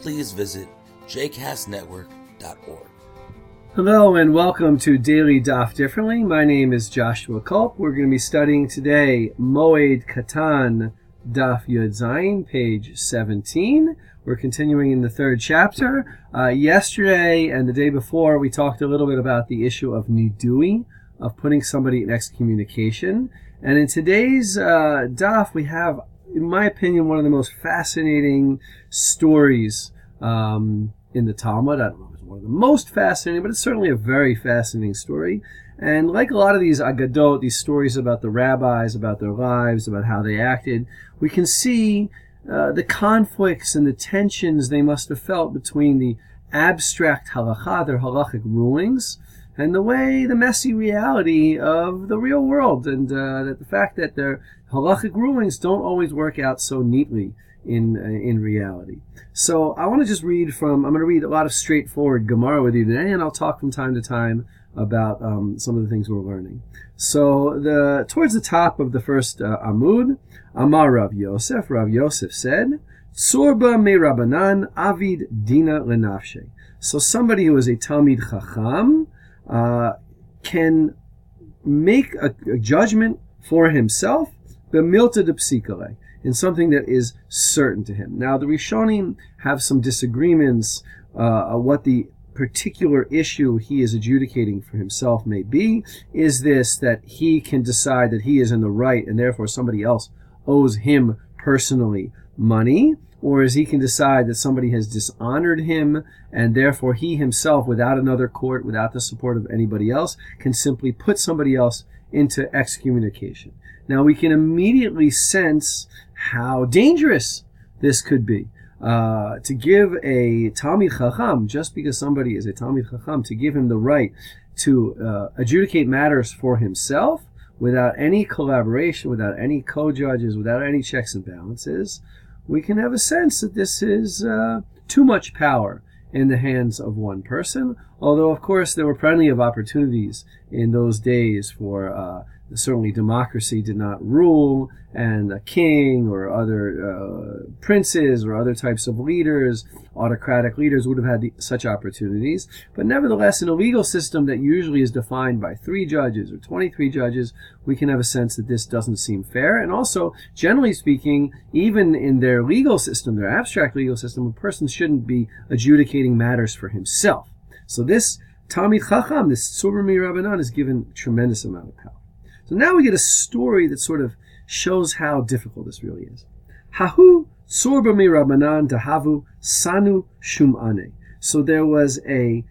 please visit jcastnetwork.org. Hello and welcome to Daily Daf Differently. My name is Joshua Kulp. We're going to be studying today Moed Katan Daf Yud Zayin, page 17. We're continuing in the third chapter. Uh, yesterday and the day before, we talked a little bit about the issue of nidui, of putting somebody in excommunication. And in today's uh, daf, we have, in my opinion, one of the most fascinating stories um, in the Talmud. I don't know if it's one of the most fascinating, but it's certainly a very fascinating story. And like a lot of these agadot, these stories about the rabbis, about their lives, about how they acted, we can see uh, the conflicts and the tensions they must have felt between the abstract halacha, their halachic rulings, and the way, the messy reality of the real world, and uh, that the fact that their halachic rulings don't always work out so neatly in uh, in reality. So I want to just read from. I'm going to read a lot of straightforward Gemara with you today, and I'll talk from time to time about um, some of the things we're learning. So the towards the top of the first uh, Amud, Amar Rav Yosef. Rav Yosef said, "Tsurba me Rabbanan Avid Dina lenafshe." So somebody who is a Talmid Chacham uh, can make a, a judgment for himself, b'milta de psikale in something that is certain to him. Now, the Rishonim have some disagreements uh, what the particular issue he is adjudicating for himself may be. Is this that he can decide that he is in the right and therefore somebody else owes him personally money? Or is he can decide that somebody has dishonored him and therefore he himself, without another court, without the support of anybody else, can simply put somebody else into excommunication. Now we can immediately sense how dangerous this could be. Uh, to give a Talmid Chacham, just because somebody is a Talmid Chacham, to give him the right to uh, adjudicate matters for himself without any collaboration, without any co-judges, without any checks and balances, we can have a sense that this is uh, too much power in the hands of one person. Although, of course, there were plenty of opportunities in those days for uh, certainly democracy did not rule, and a king or other uh, princes or other types of leaders, autocratic leaders, would have had the, such opportunities. But nevertheless, in a legal system that usually is defined by three judges or 23 judges, we can have a sense that this doesn't seem fair. And also, generally speaking, even in their legal system, their abstract legal system, a person shouldn't be adjudicating matters for himself. So this Talmid Chacham, this Tzurba Rabbanan, is given tremendous amount of power. So now we get a story that sort of shows how difficult this really is. Hahu Tzurba Rabbanan Dahavu Sanu Shumane. So there was a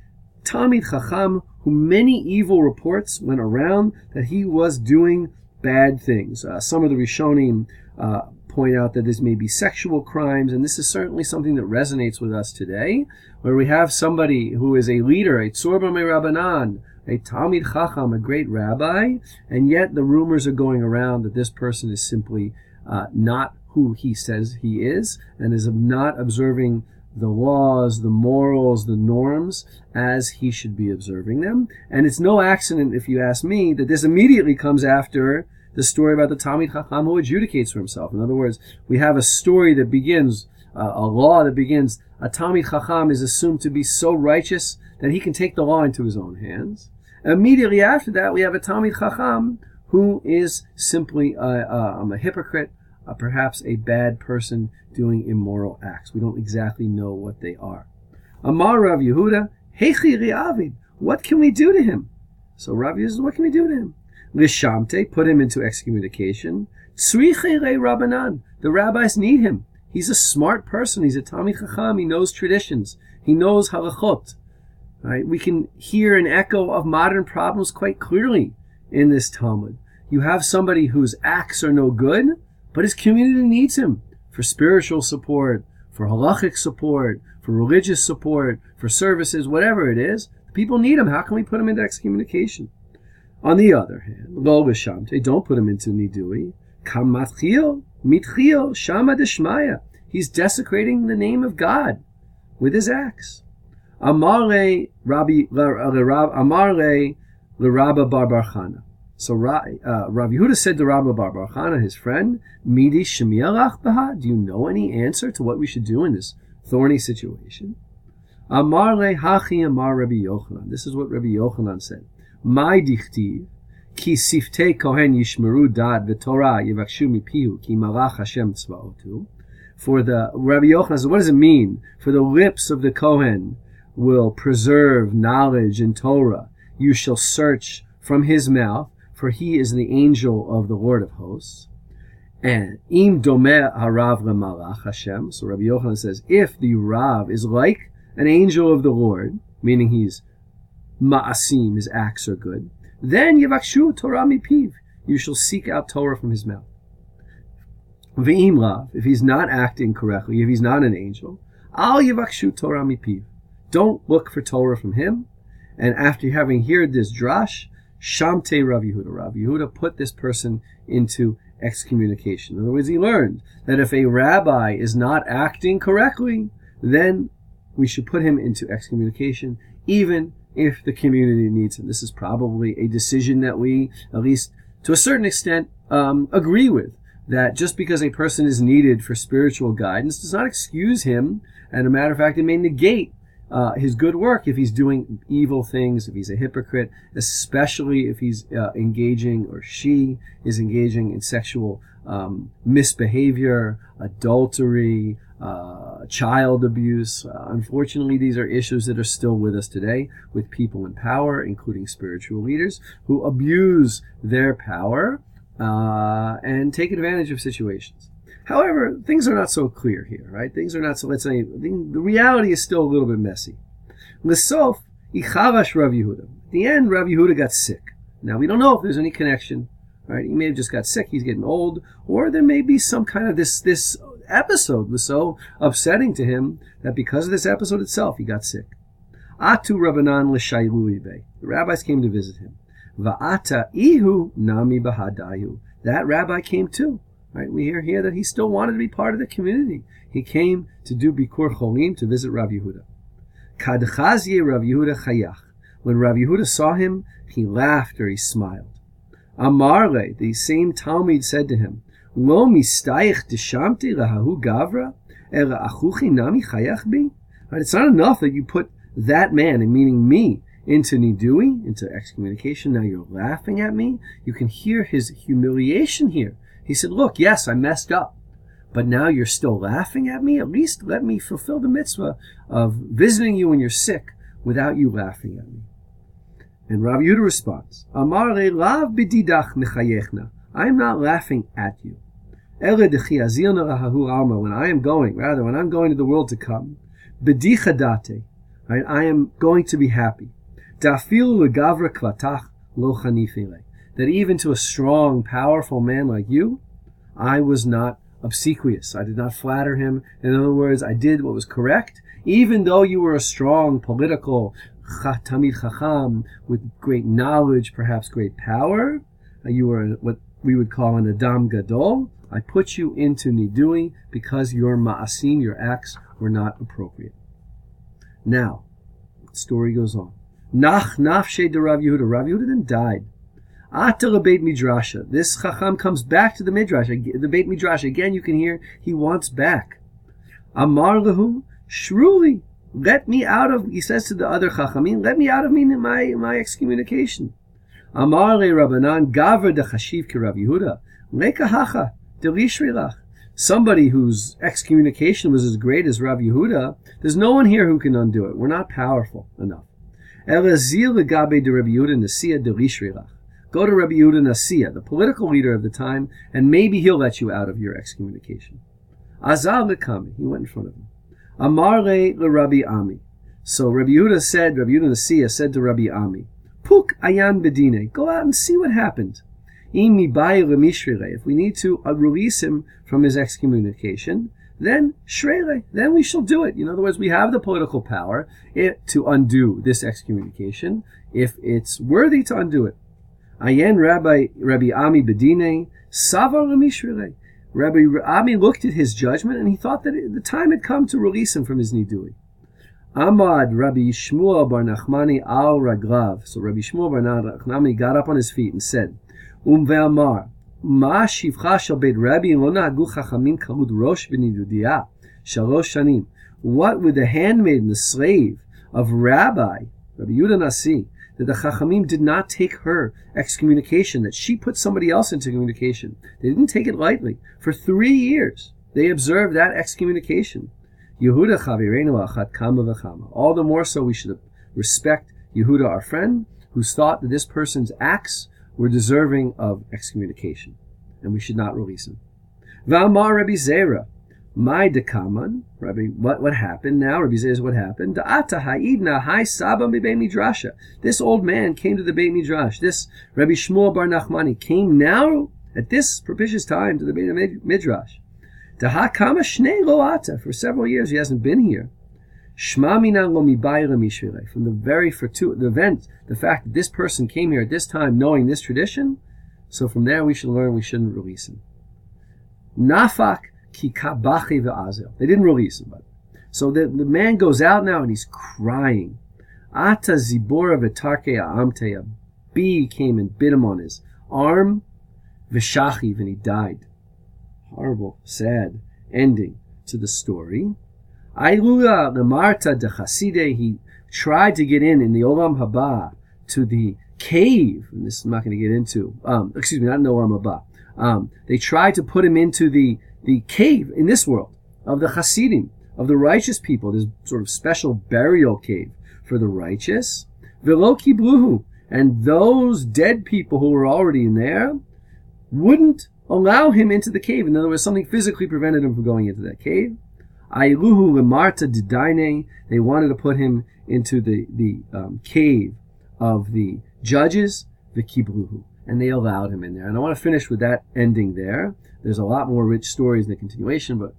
Talmid Chacham who many evil reports went around that he was doing bad things. Uh, some of the Rishonim uh, point out that this may be sexual crimes, and this is certainly something that resonates with us today, where we have somebody who is a leader, a Tzurba Rabbanan, a Talmid Chacham, a great rabbi, and yet the rumors are going around that this person is simply uh, not who he says he is, and is not observing the laws, the morals, the norms as he should be observing them. And it's no accident, if you ask me, that this immediately comes after the story about the Talmid Chacham who adjudicates for himself. In other words, we have a story that begins, uh, a law that begins, a Talmid Chacham is assumed to be so righteous that he can take the law into his own hands. Immediately after that, we have a Talmid Chacham who is simply a, a, a hypocrite, uh, perhaps a bad person doing immoral acts. We don't exactly know what they are. Amar Rav Yehuda, Hechi Riavid, what can we do to him? So Rav Yehuda says, what can we do to him? Lishamte, put him into excommunication. Tzriche Re Rabbanan, the rabbis need him. He's a smart person. He's a Talmid Chacham. He knows traditions. He knows halachot. Right? We can hear an echo of modern problems quite clearly in this Talmud. You have somebody whose acts are no good, but his community needs him for spiritual support, for halachic support, for religious support, for services, whatever it is. People need him. How can we put him into excommunication? On the other hand, lo v'shamte, don't put him into nidui. Kamatchio, mitchio, shama deshmaya. He's desecrating the name of God with his acts. Amare Rabbi Amare Rabba Barbarchana. So uh, Rav Yehuda said to Rabbi Barbarchana, his friend, Midi Shemielach Baha, do you know any answer to what we should do in this thorny situation? Amar hachi amar Rabbi Yochanan. This is what Rabbi Yochanan said. My dichtiv, ki siftei kohen yishmeru dad v'torah yivakshu mipihu ki malach Hashem tzvaotu. For the Rabbi Yochanan says, what does it mean? For the lips of the kohen will preserve knowledge and Torah. You shall search from his mouth, for he is the angel of the Lord of hosts. And im domeh harav lemalach Hashem. So Rabbi Yochanan says, if the Rav is like an angel of the Lord, meaning he's ma'asim, his acts are good, then yivakshu Torah mipiv. You shall seek out Torah from his mouth. Ve'imlav, if he's not acting correctly, if he's not an angel, al yivakshu Torah mipiv. Don't look for Torah from him. And after having heard this drash, Shamte Rav Yehuda. Rav Yehuda put this person into excommunication. In other words, he learned that if a rabbi is not acting correctly, then we should put him into excommunication, even if the community needs him. This is probably a decision that we, at least to a certain extent, um, agree with. That just because a person is needed for spiritual guidance does not excuse him, and a matter of fact, it may negate uh, his good work if he's doing evil things, if he's a hypocrite, especially if he's uh, engaging or she is engaging in sexual um, misbehavior, adultery, uh, child abuse. Uh, unfortunately, these are issues that are still with us today with people in power, including spiritual leaders, who abuse their power uh, and take advantage of situations. However, things are not so clear here, right? Things are not so, let's say, the reality is still a little bit messy. Lesof, Ichavash Rav Yehuda. At the end, Rav Yehuda got sick. Now, we don't know if there's any connection, right? He may have just got sick, he's getting old, or there may be some kind of this, this episode was so upsetting to him that because of this episode itself, he got sick. Atu Rabbanan l'shayluibe. The rabbis came to visit him. Va'ata ihu nami bahadayu. That rabbi came too. Right? We hear here that he still wanted to be part of the community. He came to do Bikur Cholim to visit Rav Yehuda. Kadchazye Rav Yehuda Chayach. When Rav Yehuda saw him, he laughed or he smiled. Amarle, the same Talmud said to him, Deshamti gavra, achuchi nami chayach bi? Right? It's not enough that you put that man, meaning me, into nidui, into excommunication. Now you're laughing at me. You can hear his humiliation here. He said, Look, yes, I messed up, but now you're still laughing at me? At least let me fulfill the mitzvah of visiting you when you're sick without you laughing at me. And Rav Yehuda responds, Amar lav. I am not laughing at you. When I am going, rather, when I'm going to the world to come, right, I am going to be happy. That even to a strong, powerful man like you, I was not obsequious. I did not flatter him. In other words, I did what was correct, even though you were a strong political Talmid Chacham with great knowledge, perhaps great power. You were what we would call an Adam Gadol. I put you into Nidui because your Ma'asim, your acts, were not appropriate. Now, the story goes on. Nach nafshe de Rav Yehuda. Rav Yehuda then died. Atal Beit Midrasha. This Chacham comes back to the Midrash. The Beit Midrash. Again, you can hear he wants back. Amar lehu shruli. Let me out of, he says to the other Chachamim, let me out of me my, my excommunication. Amar le Rabbanan gaver de chashiv ki Rav Yehuda. Lekahacha. Somebody whose excommunication was as great as Rav Yehuda, there's no one here who can undo it. We're not powerful enough. Go to Rabbi Yehuda Nasiya, the political leader of the time, and maybe he'll let you out of your excommunication. Azal lekami, he went in front of him. Amare le Rabbi Ami. So Rabbi Yehuda said, Rabbi Yehuda Nasiya said to Rabbi Ami, Puk ayan bedine, go out and see what happened. If we need to release him from his excommunication, then shrele, then we shall do it. In other words, we have the political power eh, to undo this excommunication if it's worthy to undo it. Ayen Rabbi Rabbi Ami Bedine Savar. Rabbi Ami looked at his judgment and he thought that the time had come to release him from his nidui. Amad Rabbi Shmuel Bar Nachmani al Ragrav. So Rabbi Shmuel Bar Nachmani got up on his feet and said, Um ve'amar, Ma shivcha shel beit Rabbi lo na'agu chachamim kalud rosh b'nidudiya shalosh shanim. What would the handmaid and the slave of Rabbi, Rabbi Yudah Nasi, that the Chachamim did not take her excommunication, that she put somebody else into communication. They didn't take it lightly. For three years, they observed that excommunication. Yehuda chavirenu achat kama v'chama. All the more so we should respect Yehuda, our friend, who's thought that this person's acts were deserving of excommunication, and we should not release him. V'amar Rabbi Zera, my dekaman, Rabbi, what, what happened now? Rabbi Zera, what happened. Da'ata ha'idna hai saba midrasha. This old man came to the Beit Midrash. This Rabbi Shmuel Bar Nachmani came now at this propitious time to the Beit Midrash. Daha kama shnei loata. For several years he hasn't been here. Shma minan lo. From the very fortuitous the event, the fact that this person came here at this time knowing this tradition, so from there we should learn we shouldn't release him. Nafak they didn't release him, but so the, the man goes out now and he's crying. Ata zibora v'tarke amte. A bee came and bit him on his arm. V'shachiv, and he died. Horrible, sad ending to the story. Ailula lemarta de chaside. He tried to get in in the olam haba to the cave. And this I'm not going to get into. Um, excuse me, not in the olam haba. Um, they tried to put him into the the cave in this world of the Hasidim, of the righteous people, this sort of special burial cave for the righteous. Veloki Bluhu. And those dead people who were already in there wouldn't allow him into the cave. In other words, something physically prevented him from going into that cave. Ailuhu lemarta didaine. They wanted to put him into the, the um, cave of the judges, the Kibruhu, And they allowed him in there. And I want to finish with that ending there. There's a lot more rich stories in the continuation, but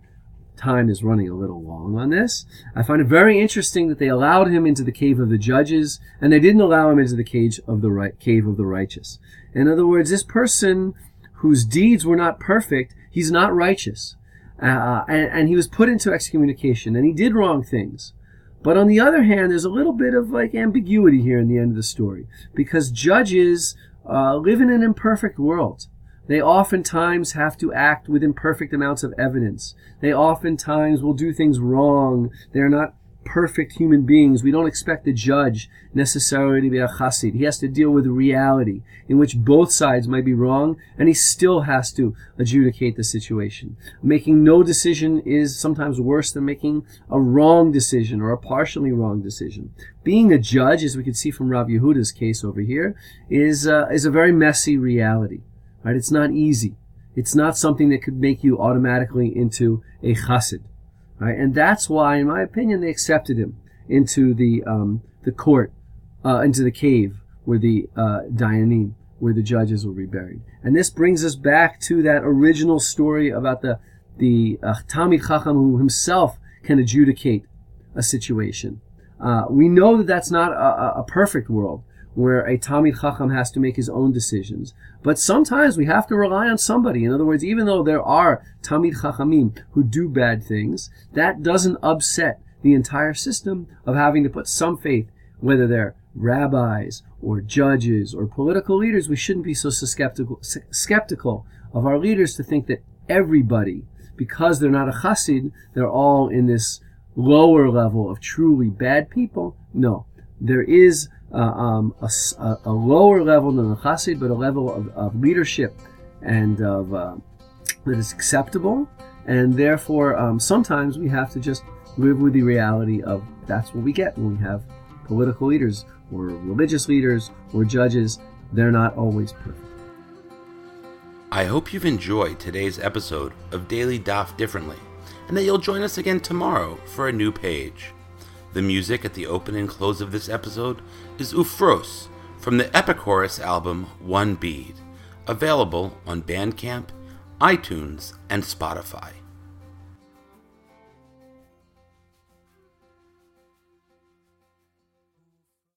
time is running a little long on this. I find it very interesting that they allowed him into the cave of the judges, and they didn't allow him into the cage of the right, cave of the righteous. In other words, this person whose deeds were not perfect, he's not righteous. Uh, and, and he was put into excommunication, and he did wrong things. But on the other hand, there's a little bit of like ambiguity here in the end of the story, because judges uh, live in an imperfect world. They oftentimes have to act with imperfect amounts of evidence. They oftentimes will do things wrong. They're not perfect human beings. We don't expect the judge necessarily to be a chassid. He has to deal with reality in which both sides might be wrong and he still has to adjudicate the situation. Making no decision is sometimes worse than making a wrong decision or a partially wrong decision. Being a judge, as we can see from Rav Yehuda's case over here, is, uh, is a very messy reality. Right? It's not easy. It's not something that could make you automatically into a chassid. Right? And that's why, in my opinion, they accepted him into the um, the court, uh, into the cave where the uh, where the judges will be buried. And this brings us back to that original story about the the uh, Talmid Chacham who himself can adjudicate a situation. Uh, we know that that's not a, a perfect world where a Talmid Chacham has to make his own decisions. But sometimes we have to rely on somebody. In other words, even though there are Talmid Chachamim who do bad things, that doesn't upset the entire system of having to put some faith, whether they're rabbis or judges or political leaders. We shouldn't be so skeptical, skeptical of our leaders to think that everybody, because they're not a chassid, they're all in this lower level of truly bad people. No, there is uh, um, a, a, lower level than the chassid, but a level of, of leadership and of uh, that is acceptable. And therefore, um, sometimes we have to just live with the reality of that's what we get when we have political leaders or religious leaders or judges. They're not always perfect. I hope you've enjoyed today's episode of Daily Daf Differently, and that you'll join us again tomorrow for a new page. The music at the open and close of this episode is Ufros from the Epichorus album One Bead, available on Bandcamp, iTunes, and Spotify.